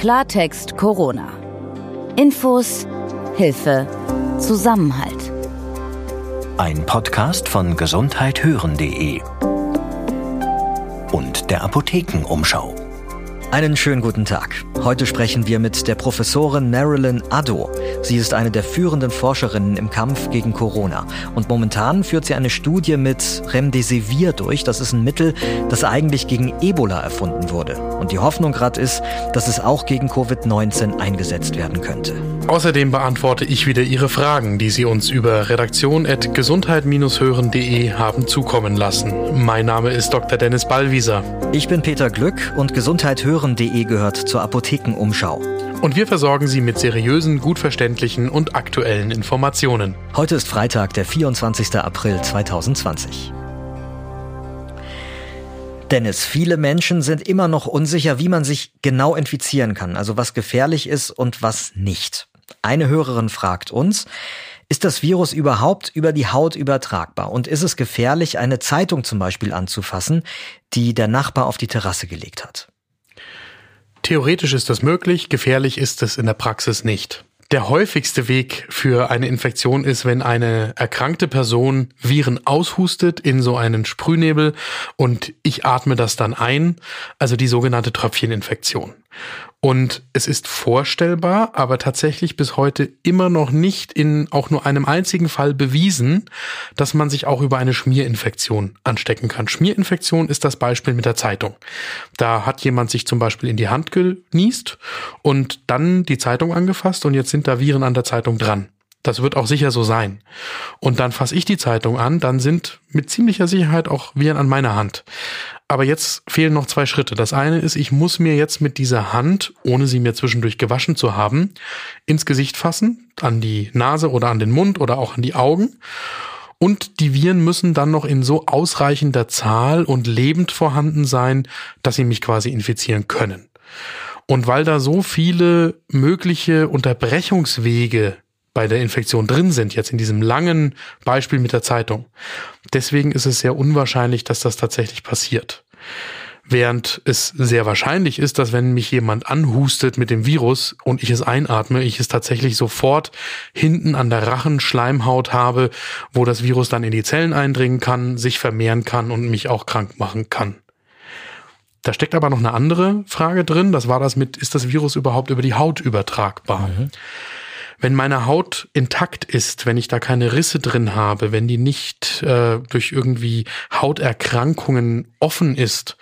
Klartext Corona. Infos, Hilfe, Zusammenhalt. Ein Podcast von gesundheithören.de und der Apothekenumschau. Einen schönen guten Tag. Heute sprechen wir mit der Professorin Marilyn Addo. Sie ist eine der führenden Forscherinnen im Kampf gegen Corona. Und momentan führt sie eine Studie mit Remdesivir durch. Das ist ein Mittel, das eigentlich gegen Ebola erfunden wurde. Und die Hoffnung gerade ist, dass es auch gegen Covid-19 eingesetzt werden könnte. Außerdem beantworte ich wieder Ihre Fragen, die Sie uns über redaktion.gesundheit-hören.de haben zukommen lassen. Mein Name ist Dr. Dennis Ballwieser. Ich bin Peter Glück und gesundheithören.de gehört zur Apothekenumschau. Und wir versorgen Sie mit seriösen, gut verständlichen und aktuellen Informationen. Heute ist Freitag, der 24. April 2020. Dennis, viele Menschen sind immer noch unsicher, wie man sich genau infizieren kann, also was gefährlich ist und was nicht. Eine Hörerin fragt uns, ist das Virus überhaupt über die Haut übertragbar? Und ist es gefährlich, eine Zeitung zum Beispiel anzufassen, die der Nachbar auf die Terrasse gelegt hat? Theoretisch ist das möglich, gefährlich ist es in der Praxis nicht. Der häufigste Weg für eine Infektion ist, wenn eine erkrankte Person Viren aushustet in so einen Sprühnebel und ich atme das dann ein, also die sogenannte Tröpfcheninfektion. Und es ist vorstellbar, aber tatsächlich bis heute immer noch nicht in auch nur einem einzigen Fall bewiesen, dass man sich auch über eine Schmierinfektion anstecken kann. Schmierinfektion ist das Beispiel mit der Zeitung. Da hat jemand sich zum Beispiel in die Hand genießt und dann die Zeitung angefasst und jetzt sind da Viren an der Zeitung dran. Das wird auch sicher so sein. Und dann fasse ich die Zeitung an, dann sind mit ziemlicher Sicherheit auch Viren an meiner Hand. Aber jetzt fehlen noch zwei Schritte. Das eine ist, ich muss mir jetzt mit dieser Hand, ohne sie mir zwischendurch gewaschen zu haben, ins Gesicht fassen, an die Nase oder an den Mund oder auch an die Augen. Und die Viren müssen dann noch in so ausreichender Zahl und lebend vorhanden sein, dass sie mich quasi infizieren können. Und weil da so viele mögliche Unterbrechungswege bei der Infektion drin sind, jetzt in diesem langen Beispiel mit der Zeitung. Deswegen ist es sehr unwahrscheinlich, dass das tatsächlich passiert. Während es sehr wahrscheinlich ist, dass wenn mich jemand anhustet mit dem Virus und ich es einatme, ich es tatsächlich sofort hinten an der Rachenschleimhaut habe, wo das Virus dann in die Zellen eindringen kann, sich vermehren kann und mich auch krank machen kann. Da steckt aber noch eine andere Frage drin. Das war das mit, ist das Virus überhaupt über die Haut übertragbar? Mhm. Wenn meine Haut intakt ist, wenn ich da keine Risse drin habe, wenn die nicht äh, durch irgendwie Hauterkrankungen offen ist,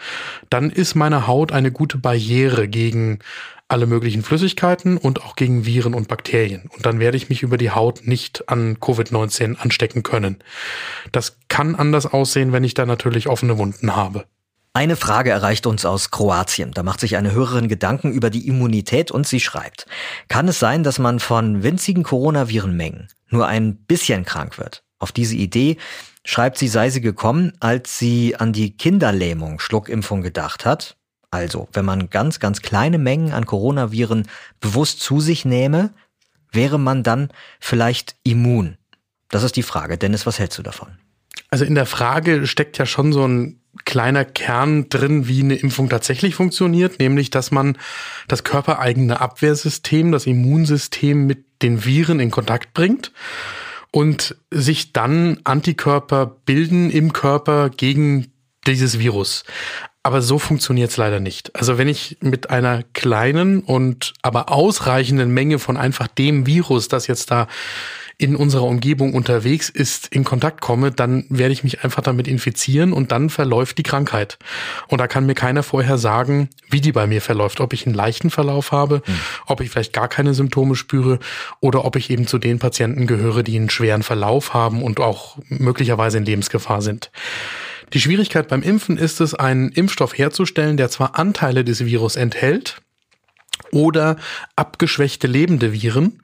dann ist meine Haut eine gute Barriere gegen alle möglichen Flüssigkeiten und auch gegen Viren und Bakterien. Und dann werde ich mich über die Haut nicht an Covid-19 anstecken können. Das kann anders aussehen, wenn ich da natürlich offene Wunden habe. Eine Frage erreicht uns aus Kroatien. Da macht sich eine Hörerin Gedanken über die Immunität und sie schreibt, kann es sein, dass man von winzigen Coronavirenmengen nur ein bisschen krank wird? Auf diese Idee schreibt sie, sei sie gekommen, als sie an die Kinderlähmung Schluckimpfung gedacht hat. Also, wenn man ganz, ganz kleine Mengen an Coronaviren bewusst zu sich nähme, wäre man dann vielleicht immun? Das ist die Frage. Dennis, was hältst du davon? Also in der Frage steckt ja schon so ein kleiner Kern drin, wie eine Impfung tatsächlich funktioniert, nämlich dass man das körpereigene Abwehrsystem, das Immunsystem mit den Viren in Kontakt bringt und sich dann Antikörper bilden im Körper gegen dieses Virus. Aber so funktioniert es leider nicht. Also wenn ich mit einer kleinen und aber ausreichenden Menge von einfach dem Virus, das jetzt da in unserer Umgebung unterwegs ist, in Kontakt komme, dann werde ich mich einfach damit infizieren und dann verläuft die Krankheit. Und da kann mir keiner vorher sagen, wie die bei mir verläuft, ob ich einen leichten Verlauf habe, mhm. ob ich vielleicht gar keine Symptome spüre oder ob ich eben zu den Patienten gehöre, die einen schweren Verlauf haben und auch möglicherweise in Lebensgefahr sind. Die Schwierigkeit beim Impfen ist es, einen Impfstoff herzustellen, der zwar Anteile des Virus enthält oder abgeschwächte lebende Viren,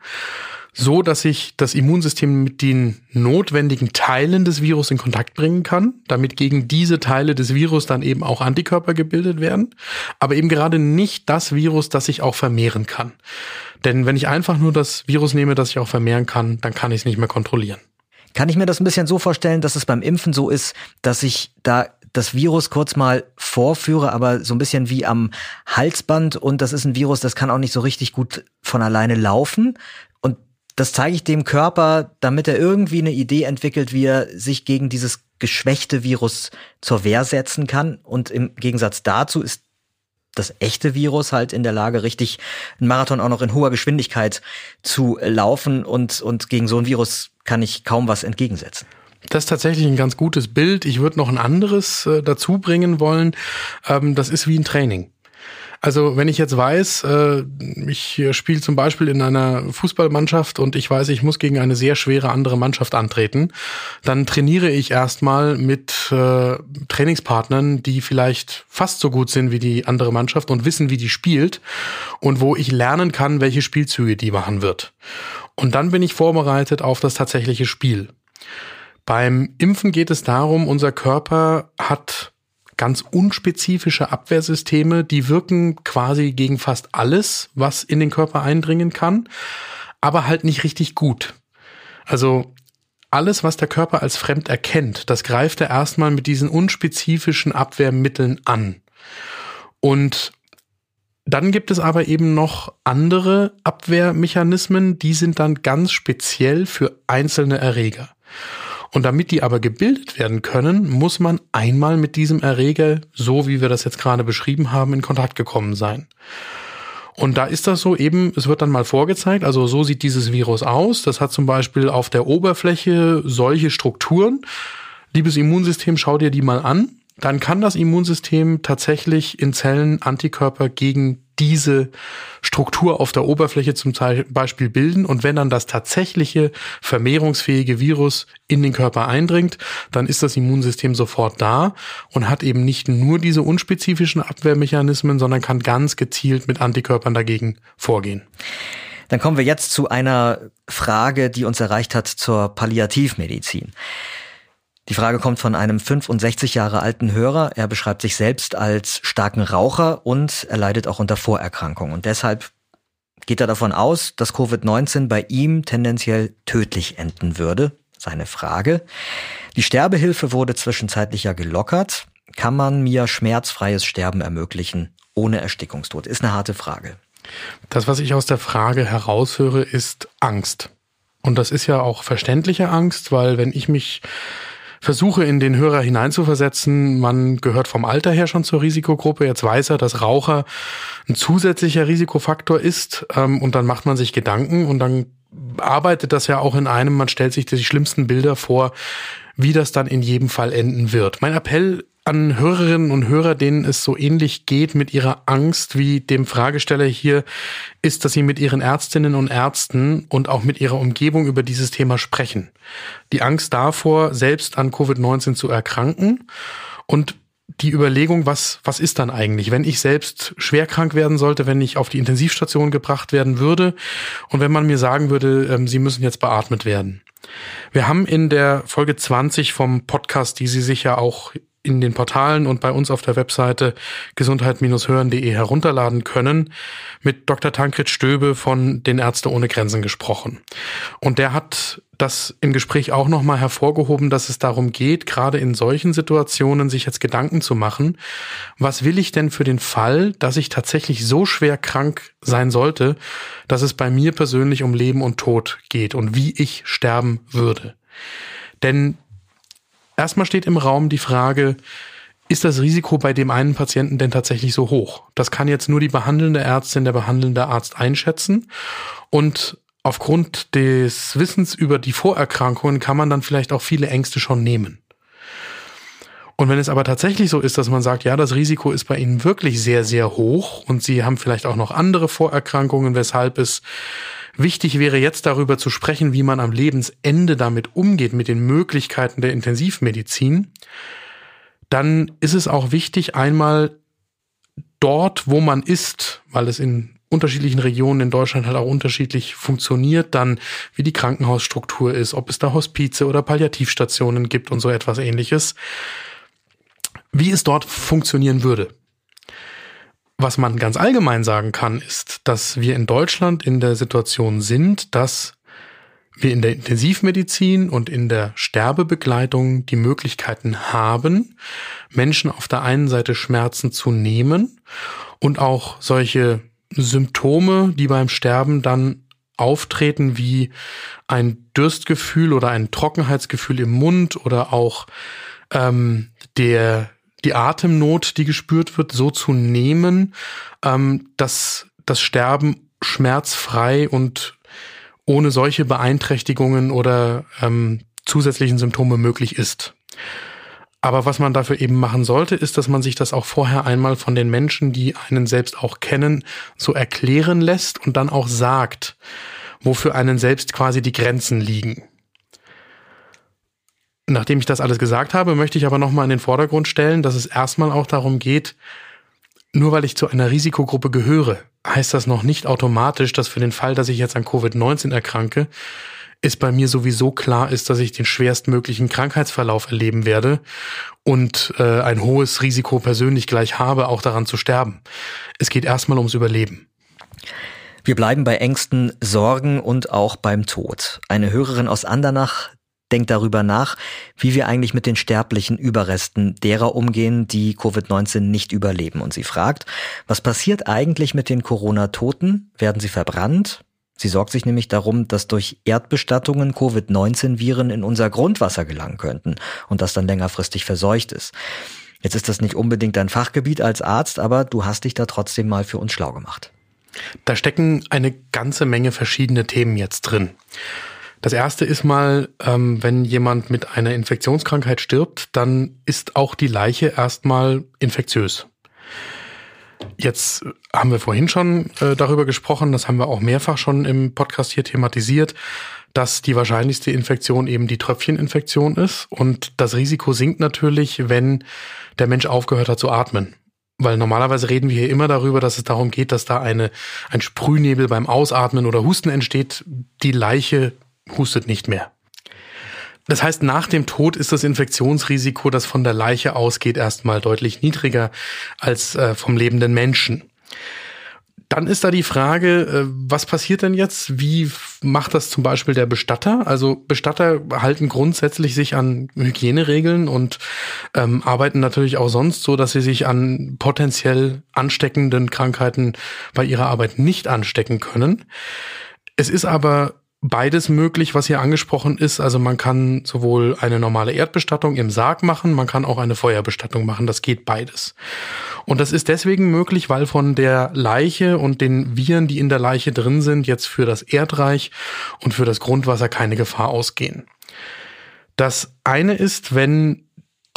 so, dass ich das Immunsystem mit den notwendigen Teilen des Virus in Kontakt bringen kann, damit gegen diese Teile des Virus dann eben auch Antikörper gebildet werden, aber eben gerade nicht das Virus, das sich auch vermehren kann. Denn wenn ich einfach nur das Virus nehme, das sich auch vermehren kann, dann kann ich es nicht mehr kontrollieren. Kann ich mir das ein bisschen so vorstellen, dass es beim Impfen so ist, dass ich da das Virus kurz mal vorführe, aber so ein bisschen wie am Halsband. Und das ist ein Virus, das kann auch nicht so richtig gut von alleine laufen. Das zeige ich dem Körper, damit er irgendwie eine Idee entwickelt, wie er sich gegen dieses geschwächte Virus zur Wehr setzen kann. Und im Gegensatz dazu ist das echte Virus halt in der Lage, richtig einen Marathon auch noch in hoher Geschwindigkeit zu laufen. Und, und gegen so ein Virus kann ich kaum was entgegensetzen. Das ist tatsächlich ein ganz gutes Bild. Ich würde noch ein anderes äh, dazu bringen wollen. Ähm, das ist wie ein Training. Also wenn ich jetzt weiß, äh, ich spiele zum Beispiel in einer Fußballmannschaft und ich weiß, ich muss gegen eine sehr schwere andere Mannschaft antreten, dann trainiere ich erstmal mit äh, Trainingspartnern, die vielleicht fast so gut sind wie die andere Mannschaft und wissen, wie die spielt und wo ich lernen kann, welche Spielzüge die machen wird. Und dann bin ich vorbereitet auf das tatsächliche Spiel. Beim Impfen geht es darum, unser Körper hat ganz unspezifische Abwehrsysteme, die wirken quasi gegen fast alles, was in den Körper eindringen kann, aber halt nicht richtig gut. Also alles, was der Körper als fremd erkennt, das greift er erstmal mit diesen unspezifischen Abwehrmitteln an. Und dann gibt es aber eben noch andere Abwehrmechanismen, die sind dann ganz speziell für einzelne Erreger. Und damit die aber gebildet werden können, muss man einmal mit diesem Erreger, so wie wir das jetzt gerade beschrieben haben, in Kontakt gekommen sein. Und da ist das so eben, es wird dann mal vorgezeigt, also so sieht dieses Virus aus. Das hat zum Beispiel auf der Oberfläche solche Strukturen. Liebes Immunsystem, schau dir die mal an. Dann kann das Immunsystem tatsächlich in Zellen Antikörper gegen diese Struktur auf der Oberfläche zum Beispiel bilden. Und wenn dann das tatsächliche vermehrungsfähige Virus in den Körper eindringt, dann ist das Immunsystem sofort da und hat eben nicht nur diese unspezifischen Abwehrmechanismen, sondern kann ganz gezielt mit Antikörpern dagegen vorgehen. Dann kommen wir jetzt zu einer Frage, die uns erreicht hat zur Palliativmedizin. Die Frage kommt von einem 65 Jahre alten Hörer. Er beschreibt sich selbst als starken Raucher und er leidet auch unter Vorerkrankungen. Und deshalb geht er davon aus, dass Covid-19 bei ihm tendenziell tödlich enden würde. Seine Frage. Die Sterbehilfe wurde zwischenzeitlich ja gelockert. Kann man mir schmerzfreies Sterben ermöglichen ohne Erstickungstod? Ist eine harte Frage. Das, was ich aus der Frage heraushöre, ist Angst. Und das ist ja auch verständliche Angst, weil wenn ich mich versuche in den Hörer hineinzuversetzen, man gehört vom Alter her schon zur Risikogruppe. Jetzt weiß er, dass Raucher ein zusätzlicher Risikofaktor ist ähm, und dann macht man sich Gedanken und dann arbeitet das ja auch in einem, man stellt sich die schlimmsten Bilder vor, wie das dann in jedem Fall enden wird. Mein Appell an Hörerinnen und Hörer, denen es so ähnlich geht mit ihrer Angst wie dem Fragesteller hier, ist, dass sie mit ihren Ärztinnen und Ärzten und auch mit ihrer Umgebung über dieses Thema sprechen. Die Angst davor, selbst an Covid-19 zu erkranken und die Überlegung, was, was ist dann eigentlich, wenn ich selbst schwer krank werden sollte, wenn ich auf die Intensivstation gebracht werden würde und wenn man mir sagen würde, ähm, Sie müssen jetzt beatmet werden. Wir haben in der Folge 20 vom Podcast, die Sie sicher auch in den Portalen und bei uns auf der Webseite gesundheit-hören.de herunterladen können, mit Dr. Tankrit Stöbe von den Ärzte ohne Grenzen gesprochen. Und der hat das im Gespräch auch nochmal hervorgehoben, dass es darum geht, gerade in solchen Situationen sich jetzt Gedanken zu machen, was will ich denn für den Fall, dass ich tatsächlich so schwer krank sein sollte, dass es bei mir persönlich um Leben und Tod geht und wie ich sterben würde. Denn Erstmal steht im Raum die Frage, ist das Risiko bei dem einen Patienten denn tatsächlich so hoch? Das kann jetzt nur die behandelnde Ärztin, der behandelnde Arzt einschätzen. Und aufgrund des Wissens über die Vorerkrankungen kann man dann vielleicht auch viele Ängste schon nehmen. Und wenn es aber tatsächlich so ist, dass man sagt, ja, das Risiko ist bei Ihnen wirklich sehr, sehr hoch und Sie haben vielleicht auch noch andere Vorerkrankungen, weshalb es Wichtig wäre jetzt darüber zu sprechen, wie man am Lebensende damit umgeht, mit den Möglichkeiten der Intensivmedizin. Dann ist es auch wichtig, einmal dort, wo man ist, weil es in unterschiedlichen Regionen in Deutschland halt auch unterschiedlich funktioniert, dann wie die Krankenhausstruktur ist, ob es da Hospize oder Palliativstationen gibt und so etwas ähnliches, wie es dort funktionieren würde. Was man ganz allgemein sagen kann, ist, dass wir in Deutschland in der Situation sind, dass wir in der Intensivmedizin und in der Sterbebegleitung die Möglichkeiten haben, Menschen auf der einen Seite Schmerzen zu nehmen und auch solche Symptome, die beim Sterben dann auftreten, wie ein Durstgefühl oder ein Trockenheitsgefühl im Mund oder auch ähm, der die Atemnot, die gespürt wird, so zu nehmen, ähm, dass das Sterben schmerzfrei und ohne solche Beeinträchtigungen oder ähm, zusätzlichen Symptome möglich ist. Aber was man dafür eben machen sollte, ist, dass man sich das auch vorher einmal von den Menschen, die einen selbst auch kennen, so erklären lässt und dann auch sagt, wofür einen selbst quasi die Grenzen liegen. Nachdem ich das alles gesagt habe, möchte ich aber nochmal in den Vordergrund stellen, dass es erstmal auch darum geht, nur weil ich zu einer Risikogruppe gehöre, heißt das noch nicht automatisch, dass für den Fall, dass ich jetzt an Covid-19 erkranke, es bei mir sowieso klar ist, dass ich den schwerstmöglichen Krankheitsverlauf erleben werde und äh, ein hohes Risiko persönlich gleich habe, auch daran zu sterben. Es geht erstmal ums Überleben. Wir bleiben bei Ängsten, Sorgen und auch beim Tod. Eine Hörerin aus Andernach denkt darüber nach, wie wir eigentlich mit den sterblichen Überresten derer umgehen, die Covid-19 nicht überleben. Und sie fragt, was passiert eigentlich mit den Corona-Toten? Werden sie verbrannt? Sie sorgt sich nämlich darum, dass durch Erdbestattungen Covid-19-Viren in unser Grundwasser gelangen könnten und das dann längerfristig verseucht ist. Jetzt ist das nicht unbedingt dein Fachgebiet als Arzt, aber du hast dich da trotzdem mal für uns schlau gemacht. Da stecken eine ganze Menge verschiedene Themen jetzt drin. Das erste ist mal, ähm, wenn jemand mit einer Infektionskrankheit stirbt, dann ist auch die Leiche erstmal infektiös. Jetzt haben wir vorhin schon äh, darüber gesprochen, das haben wir auch mehrfach schon im Podcast hier thematisiert, dass die wahrscheinlichste Infektion eben die Tröpfcheninfektion ist. Und das Risiko sinkt natürlich, wenn der Mensch aufgehört hat zu atmen. Weil normalerweise reden wir hier immer darüber, dass es darum geht, dass da eine, ein Sprühnebel beim Ausatmen oder Husten entsteht. Die Leiche hustet nicht mehr. Das heißt, nach dem Tod ist das Infektionsrisiko, das von der Leiche ausgeht, erstmal deutlich niedriger als äh, vom lebenden Menschen. Dann ist da die Frage, äh, was passiert denn jetzt? Wie macht das zum Beispiel der Bestatter? Also Bestatter halten grundsätzlich sich an Hygieneregeln und ähm, arbeiten natürlich auch sonst so, dass sie sich an potenziell ansteckenden Krankheiten bei ihrer Arbeit nicht anstecken können. Es ist aber beides möglich, was hier angesprochen ist. Also man kann sowohl eine normale Erdbestattung im Sarg machen, man kann auch eine Feuerbestattung machen. Das geht beides. Und das ist deswegen möglich, weil von der Leiche und den Viren, die in der Leiche drin sind, jetzt für das Erdreich und für das Grundwasser keine Gefahr ausgehen. Das eine ist, wenn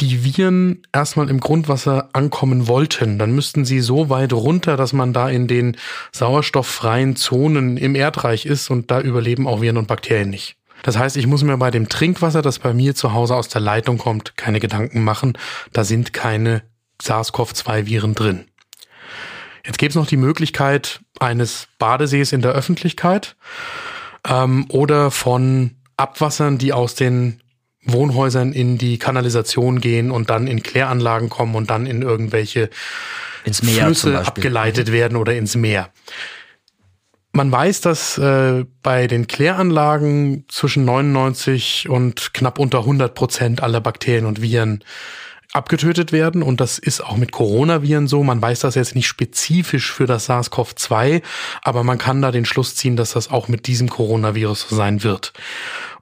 die Viren erstmal im Grundwasser ankommen wollten, dann müssten sie so weit runter, dass man da in den sauerstofffreien Zonen im Erdreich ist und da überleben auch Viren und Bakterien nicht. Das heißt, ich muss mir bei dem Trinkwasser, das bei mir zu Hause aus der Leitung kommt, keine Gedanken machen. Da sind keine SARS-CoV-2-Viren drin. Jetzt gäbe es noch die Möglichkeit eines Badesees in der Öffentlichkeit ähm, oder von Abwassern, die aus den Wohnhäusern in die Kanalisation gehen und dann in Kläranlagen kommen und dann in irgendwelche Flüsse abgeleitet werden oder ins Meer. Man weiß, dass äh, bei den Kläranlagen zwischen 99 und knapp unter 100 Prozent aller Bakterien und Viren abgetötet werden. Und das ist auch mit Coronaviren so. Man weiß das jetzt nicht spezifisch für das SARS-CoV-2, aber man kann da den Schluss ziehen, dass das auch mit diesem Coronavirus so sein wird.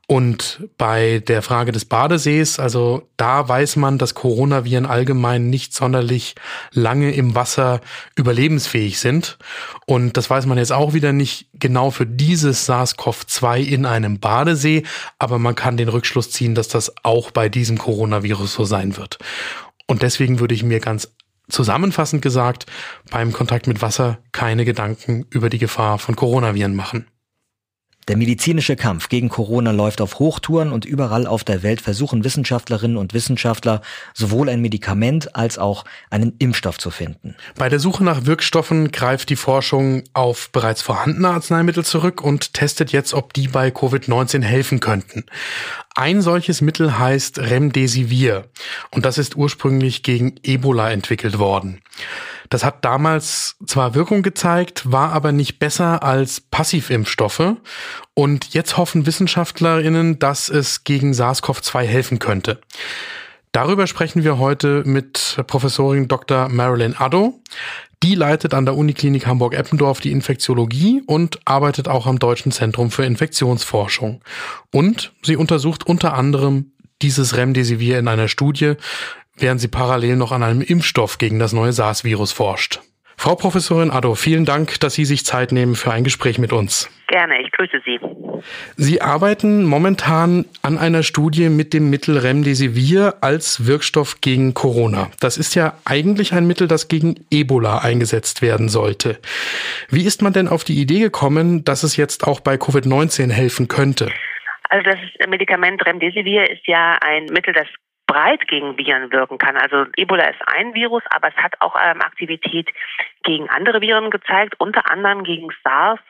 Und bei der Frage des Badesees, also da weiß man, dass Coronaviren allgemein nicht sonderlich lange im Wasser überlebensfähig sind. Und das weiß man jetzt auch wieder nicht genau für dieses SARS-CoV-2 in einem Badesee, aber man kann den Rückschluss ziehen, dass das auch bei diesem Coronavirus so sein wird. Und deswegen würde ich mir ganz zusammenfassend gesagt beim Kontakt mit Wasser keine Gedanken über die Gefahr von Coronaviren machen. Der medizinische Kampf gegen Corona läuft auf Hochtouren und überall auf der Welt versuchen Wissenschaftlerinnen und Wissenschaftler sowohl ein Medikament als auch einen Impfstoff zu finden. Bei der Suche nach Wirkstoffen greift die Forschung auf bereits vorhandene Arzneimittel zurück und testet jetzt, ob die bei Covid-19 helfen könnten. Ein solches Mittel heißt Remdesivir und das ist ursprünglich gegen Ebola entwickelt worden. Das hat damals zwar Wirkung gezeigt, war aber nicht besser als Passivimpfstoffe. Und jetzt hoffen Wissenschaftlerinnen, dass es gegen SARS-CoV-2 helfen könnte. Darüber sprechen wir heute mit Professorin Dr. Marilyn Addo. Die leitet an der Uniklinik Hamburg-Eppendorf die Infektiologie und arbeitet auch am Deutschen Zentrum für Infektionsforschung. Und sie untersucht unter anderem dieses Remdesivir in einer Studie, während sie parallel noch an einem Impfstoff gegen das neue SARS-Virus forscht. Frau Professorin Addo, vielen Dank, dass Sie sich Zeit nehmen für ein Gespräch mit uns. Gerne, ich grüße Sie. Sie arbeiten momentan an einer Studie mit dem Mittel Remdesivir als Wirkstoff gegen Corona. Das ist ja eigentlich ein Mittel, das gegen Ebola eingesetzt werden sollte. Wie ist man denn auf die Idee gekommen, dass es jetzt auch bei Covid-19 helfen könnte? Also das Medikament Remdesivir ist ja ein Mittel, das breit gegen Viren wirken kann. Also Ebola ist ein Virus, aber es hat auch ähm, Aktivität gegen andere Viren gezeigt, unter anderem gegen SARS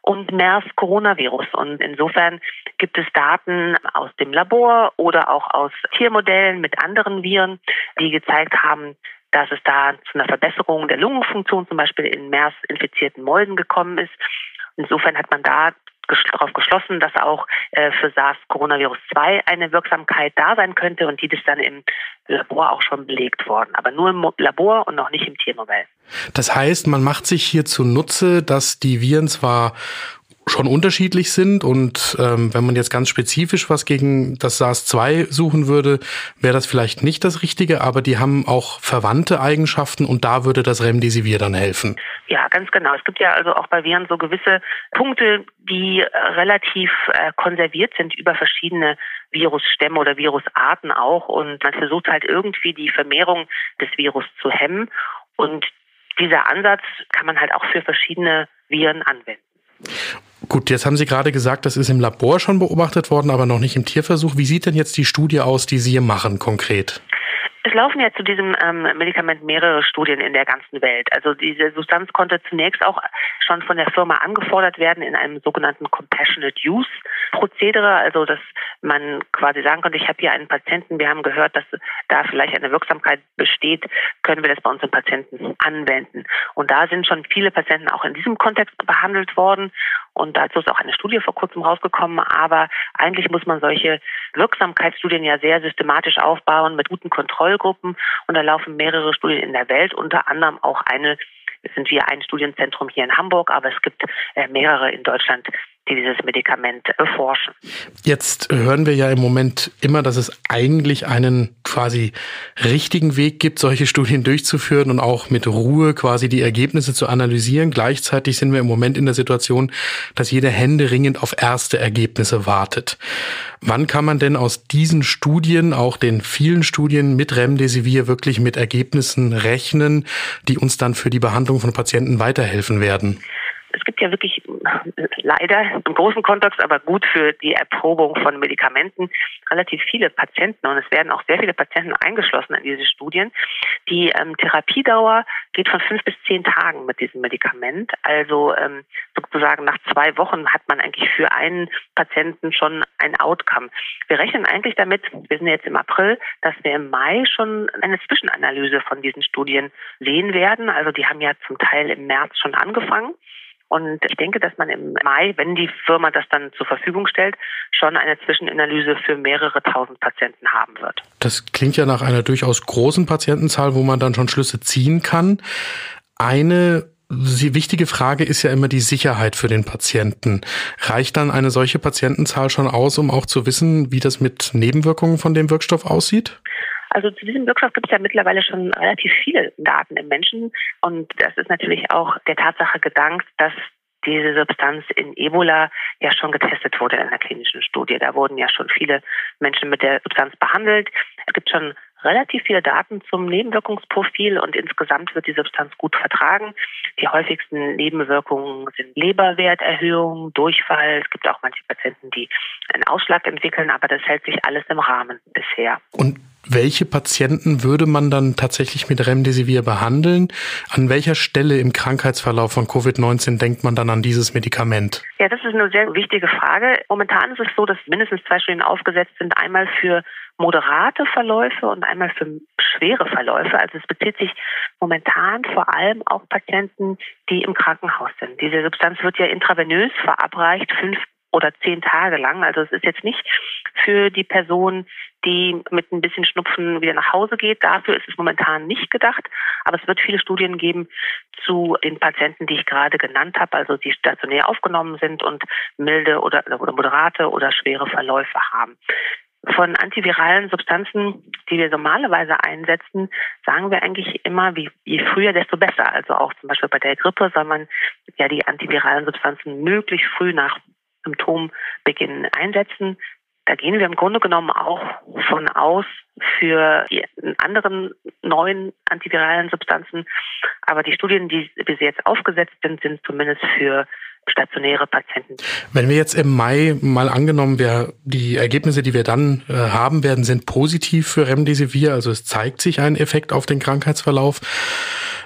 und MERS-Coronavirus. Und insofern gibt es Daten aus dem Labor oder auch aus Tiermodellen mit anderen Viren, die gezeigt haben, dass es da zu einer Verbesserung der Lungenfunktion zum Beispiel in MERS-infizierten Mäusen gekommen ist. Insofern hat man da darauf geschlossen, dass auch äh, für SARS-Coronavirus 2 eine Wirksamkeit da sein könnte und die ist dann im Labor auch schon belegt worden, aber nur im Labor und noch nicht im Tiermodell. Das heißt, man macht sich hier zunutze, dass die Viren zwar schon unterschiedlich sind. Und ähm, wenn man jetzt ganz spezifisch was gegen das SARS-2 suchen würde, wäre das vielleicht nicht das Richtige, aber die haben auch verwandte Eigenschaften und da würde das Remdesivir dann helfen. Ja, ganz genau. Es gibt ja also auch bei Viren so gewisse Punkte, die äh, relativ äh, konserviert sind über verschiedene Virusstämme oder Virusarten auch. Und man versucht halt irgendwie die Vermehrung des Virus zu hemmen. Und dieser Ansatz kann man halt auch für verschiedene Viren anwenden. Gut, jetzt haben Sie gerade gesagt, das ist im Labor schon beobachtet worden, aber noch nicht im Tierversuch. Wie sieht denn jetzt die Studie aus, die Sie hier machen konkret? Es laufen ja zu diesem ähm, Medikament mehrere Studien in der ganzen Welt. Also diese Substanz konnte zunächst auch schon von der Firma angefordert werden in einem sogenannten Compassionate Use Prozedere, also dass man quasi sagen konnte, ich habe hier einen Patienten, wir haben gehört, dass da vielleicht eine Wirksamkeit besteht, können wir das bei unseren Patienten anwenden. Und da sind schon viele Patienten auch in diesem Kontext behandelt worden und dazu ist auch eine Studie vor kurzem rausgekommen. Aber eigentlich muss man solche Wirksamkeitsstudien ja sehr systematisch aufbauen mit guten Kontrollgruppen. Und da laufen mehrere Studien in der Welt, unter anderem auch eine sind wir ein Studienzentrum hier in Hamburg, aber es gibt äh, mehrere in Deutschland, die dieses Medikament erforschen. Jetzt hören wir ja im Moment immer, dass es eigentlich einen quasi richtigen Weg gibt, solche Studien durchzuführen und auch mit Ruhe quasi die Ergebnisse zu analysieren. Gleichzeitig sind wir im Moment in der Situation, dass jeder händeringend auf erste Ergebnisse wartet. Wann kann man denn aus diesen Studien, auch den vielen Studien mit Remdesivir, wirklich mit Ergebnissen rechnen, die uns dann für die Behandlung von Patienten weiterhelfen werden? Ja wirklich leider im großen Kontext, aber gut für die Erprobung von Medikamenten relativ viele Patienten und es werden auch sehr viele Patienten eingeschlossen in diese Studien. Die ähm, Therapiedauer geht von fünf bis zehn Tagen mit diesem Medikament. Also ähm, sozusagen nach zwei Wochen hat man eigentlich für einen Patienten schon ein Outcome. Wir rechnen eigentlich damit, wir sind jetzt im April, dass wir im Mai schon eine Zwischenanalyse von diesen Studien sehen werden. Also die haben ja zum Teil im März schon angefangen. Und ich denke, dass man im Mai, wenn die Firma das dann zur Verfügung stellt, schon eine Zwischenanalyse für mehrere tausend Patienten haben wird. Das klingt ja nach einer durchaus großen Patientenzahl, wo man dann schon Schlüsse ziehen kann. Eine die wichtige Frage ist ja immer die Sicherheit für den Patienten. Reicht dann eine solche Patientenzahl schon aus, um auch zu wissen, wie das mit Nebenwirkungen von dem Wirkstoff aussieht? Also zu diesem Wirkstoff gibt es ja mittlerweile schon relativ viele Daten im Menschen und das ist natürlich auch der Tatsache gedankt, dass diese Substanz in Ebola ja schon getestet wurde in einer klinischen Studie. Da wurden ja schon viele Menschen mit der Substanz behandelt. Es gibt schon relativ viele Daten zum Nebenwirkungsprofil und insgesamt wird die Substanz gut vertragen. Die häufigsten Nebenwirkungen sind Leberwerterhöhung, Durchfall. Es gibt auch manche Patienten, die einen Ausschlag entwickeln, aber das hält sich alles im Rahmen bisher. Und welche Patienten würde man dann tatsächlich mit Remdesivir behandeln? An welcher Stelle im Krankheitsverlauf von Covid-19 denkt man dann an dieses Medikament? Ja, das ist eine sehr wichtige Frage. Momentan ist es so, dass mindestens zwei Studien aufgesetzt sind. Einmal für moderate Verläufe und einmal für schwere Verläufe. Also es bezieht sich momentan vor allem auf Patienten, die im Krankenhaus sind. Diese Substanz wird ja intravenös verabreicht, fünf oder zehn Tage lang. Also es ist jetzt nicht für die Person, die mit ein bisschen Schnupfen wieder nach Hause geht. Dafür ist es momentan nicht gedacht. Aber es wird viele Studien geben zu den Patienten, die ich gerade genannt habe, also die stationär aufgenommen sind und milde oder, oder moderate oder schwere Verläufe haben. Von antiviralen Substanzen, die wir normalerweise einsetzen, sagen wir eigentlich immer, wie, je früher, desto besser. Also auch zum Beispiel bei der Grippe soll man ja die antiviralen Substanzen möglichst früh nach Symptombeginn einsetzen. Da gehen wir im Grunde genommen auch von aus für die anderen neuen antiviralen Substanzen. Aber die Studien, die bis jetzt aufgesetzt sind, sind zumindest für stationäre Patienten. Wenn wir jetzt im Mai mal angenommen, wir, die Ergebnisse, die wir dann äh, haben werden, sind positiv für Remdesivir, also es zeigt sich ein Effekt auf den Krankheitsverlauf,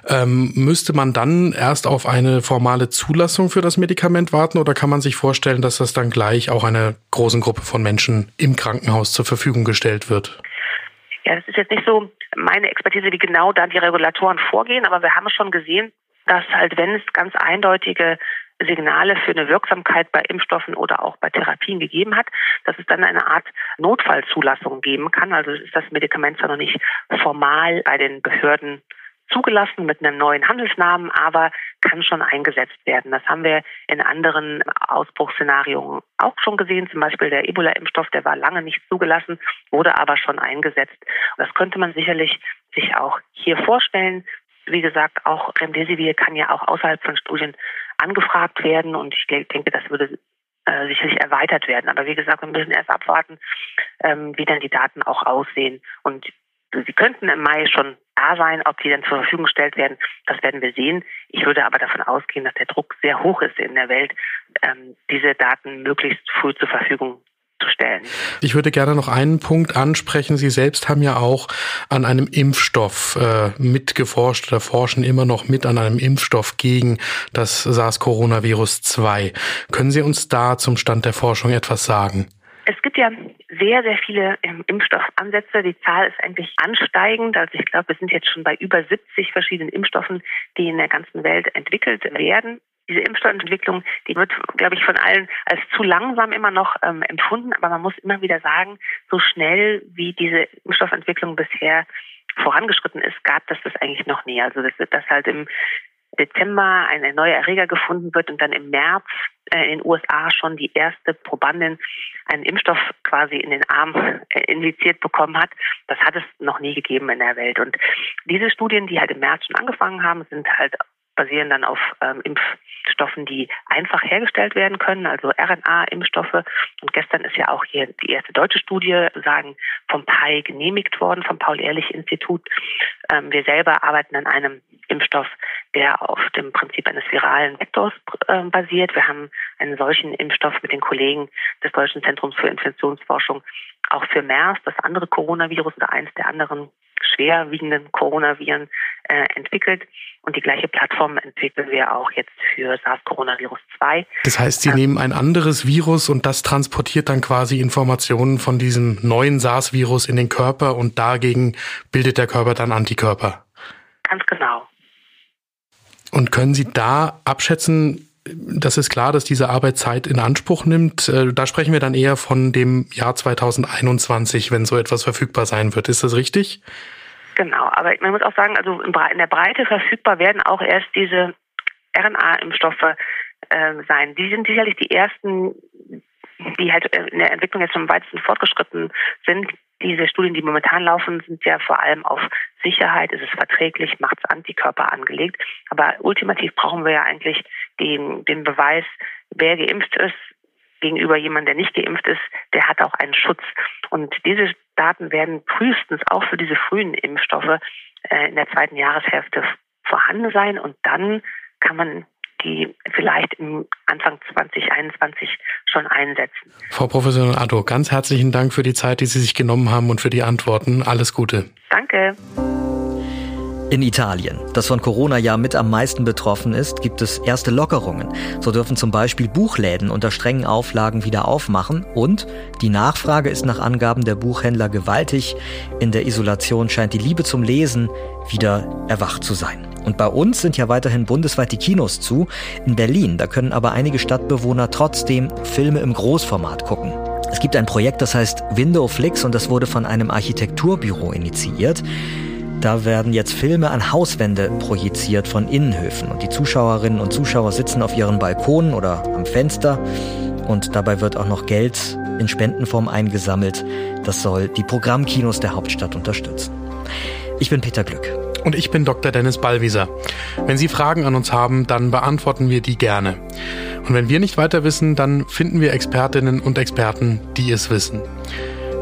ähm, müsste man dann erst auf eine formale Zulassung für das Medikament warten oder kann man sich vorstellen, dass das dann gleich auch einer großen Gruppe von Menschen im Krankenhaus zur Verfügung gestellt wird? Ja, das ist jetzt nicht so meine Expertise, wie genau da die Regulatoren vorgehen, aber wir haben schon gesehen, dass halt, wenn es ganz eindeutige Signale für eine Wirksamkeit bei Impfstoffen oder auch bei Therapien gegeben hat, dass es dann eine Art Notfallzulassung geben kann. Also ist das Medikament zwar noch nicht formal bei den Behörden zugelassen mit einem neuen Handelsnamen, aber kann schon eingesetzt werden. Das haben wir in anderen Ausbruchsszenarien auch schon gesehen. Zum Beispiel der Ebola-Impfstoff, der war lange nicht zugelassen, wurde aber schon eingesetzt. Das könnte man sicherlich sich auch hier vorstellen. Wie gesagt, auch Remdesivir kann ja auch außerhalb von Studien angefragt werden und ich denke, das würde äh, sicherlich erweitert werden. Aber wie gesagt, wir müssen erst abwarten, ähm, wie dann die Daten auch aussehen. Und sie könnten im Mai schon da sein, ob die dann zur Verfügung gestellt werden, das werden wir sehen. Ich würde aber davon ausgehen, dass der Druck sehr hoch ist in der Welt, ähm, diese Daten möglichst früh zur Verfügung zu stellen. Ich würde gerne noch einen Punkt ansprechen. Sie selbst haben ja auch an einem Impfstoff äh, mitgeforscht oder forschen immer noch mit an einem Impfstoff gegen das SARS-Coronavirus 2. Können Sie uns da zum Stand der Forschung etwas sagen? Es gibt ja sehr, sehr viele ähm, Impfstoffansätze. Die Zahl ist eigentlich ansteigend. Also ich glaube, wir sind jetzt schon bei über 70 verschiedenen Impfstoffen, die in der ganzen Welt entwickelt werden diese Impfstoffentwicklung, die wird, glaube ich, von allen als zu langsam immer noch ähm, empfunden. Aber man muss immer wieder sagen, so schnell wie diese Impfstoffentwicklung bisher vorangeschritten ist, gab das das eigentlich noch nie. Also das, das halt im Dezember ein, neuer Erreger gefunden wird und dann im März äh, in den USA schon die erste Probandin einen Impfstoff quasi in den Arm äh, injiziert bekommen hat. Das hat es noch nie gegeben in der Welt. Und diese Studien, die halt im März schon angefangen haben, sind halt basieren dann auf ähm, Impfstoffen, die einfach hergestellt werden können, also RNA-Impfstoffe. Und gestern ist ja auch hier die erste deutsche Studie, sagen, vom PAI genehmigt worden, vom Paul-Ehrlich-Institut. Ähm, wir selber arbeiten an einem Impfstoff, der auf dem Prinzip eines viralen Vektors äh, basiert. Wir haben einen solchen Impfstoff mit den Kollegen des Deutschen Zentrums für Infektionsforschung auch für MERS, das andere Coronavirus oder eins der anderen schwerwiegenden Coronaviren äh, entwickelt. Und die gleiche Plattform entwickeln wir auch jetzt für SARS-Coronavirus 2. Das heißt, Sie ähm, nehmen ein anderes Virus und das transportiert dann quasi Informationen von diesem neuen SARS-Virus in den Körper und dagegen bildet der Körper dann Antikörper. Ganz genau. Und können Sie da abschätzen, das ist klar, dass diese Arbeit Zeit in Anspruch nimmt. Äh, da sprechen wir dann eher von dem Jahr 2021, wenn so etwas verfügbar sein wird. Ist das richtig? Genau, aber man muss auch sagen, also in der Breite verfügbar werden auch erst diese RNA-Impfstoffe äh, sein. Die sind sicherlich die ersten, die halt in der Entwicklung jetzt am weitesten fortgeschritten sind. Diese Studien, die momentan laufen, sind ja vor allem auf Sicherheit, ist es verträglich, macht es Antikörper angelegt. Aber ultimativ brauchen wir ja eigentlich den, den Beweis, wer geimpft ist, gegenüber jemandem, der nicht geimpft ist, der hat auch einen Schutz. Und diese Daten werden frühestens auch für diese frühen Impfstoffe äh, in der zweiten Jahreshälfte vorhanden sein. Und dann kann man die vielleicht im Anfang 2021 schon einsetzen. Frau Professorin Addo, ganz herzlichen Dank für die Zeit, die Sie sich genommen haben und für die Antworten. Alles Gute. Danke. In Italien, das von Corona ja mit am meisten betroffen ist, gibt es erste Lockerungen. So dürfen zum Beispiel Buchläden unter strengen Auflagen wieder aufmachen und die Nachfrage ist nach Angaben der Buchhändler gewaltig. In der Isolation scheint die Liebe zum Lesen wieder erwacht zu sein. Und bei uns sind ja weiterhin bundesweit die Kinos zu. In Berlin, da können aber einige Stadtbewohner trotzdem Filme im Großformat gucken. Es gibt ein Projekt, das heißt Windowflix und das wurde von einem Architekturbüro initiiert. Da werden jetzt Filme an Hauswände projiziert von Innenhöfen und die Zuschauerinnen und Zuschauer sitzen auf ihren Balkonen oder am Fenster und dabei wird auch noch Geld in Spendenform eingesammelt. Das soll die Programmkinos der Hauptstadt unterstützen. Ich bin Peter Glück. Und ich bin Dr. Dennis Ballwieser. Wenn Sie Fragen an uns haben, dann beantworten wir die gerne. Und wenn wir nicht weiter wissen, dann finden wir Expertinnen und Experten, die es wissen.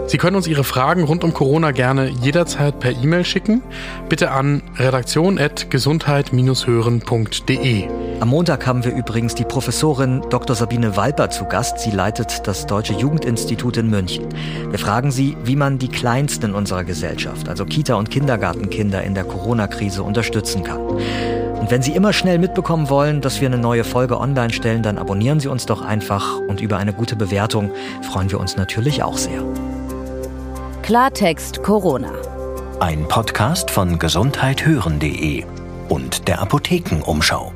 Sie können uns Ihre Fragen rund um Corona gerne jederzeit per E-Mail schicken. Bitte an redaktion.gesundheit-hören.de. Am Montag haben wir übrigens die Professorin Dr. Sabine Walper zu Gast. Sie leitet das Deutsche Jugendinstitut in München. Wir fragen sie, wie man die Kleinsten in unserer Gesellschaft, also Kita- und Kindergartenkinder in der Corona-Krise unterstützen kann. Und wenn Sie immer schnell mitbekommen wollen, dass wir eine neue Folge online stellen, dann abonnieren Sie uns doch einfach und über eine gute Bewertung freuen wir uns natürlich auch sehr. Klartext Corona. Ein Podcast von gesundheithören.de und der Apothekenumschau.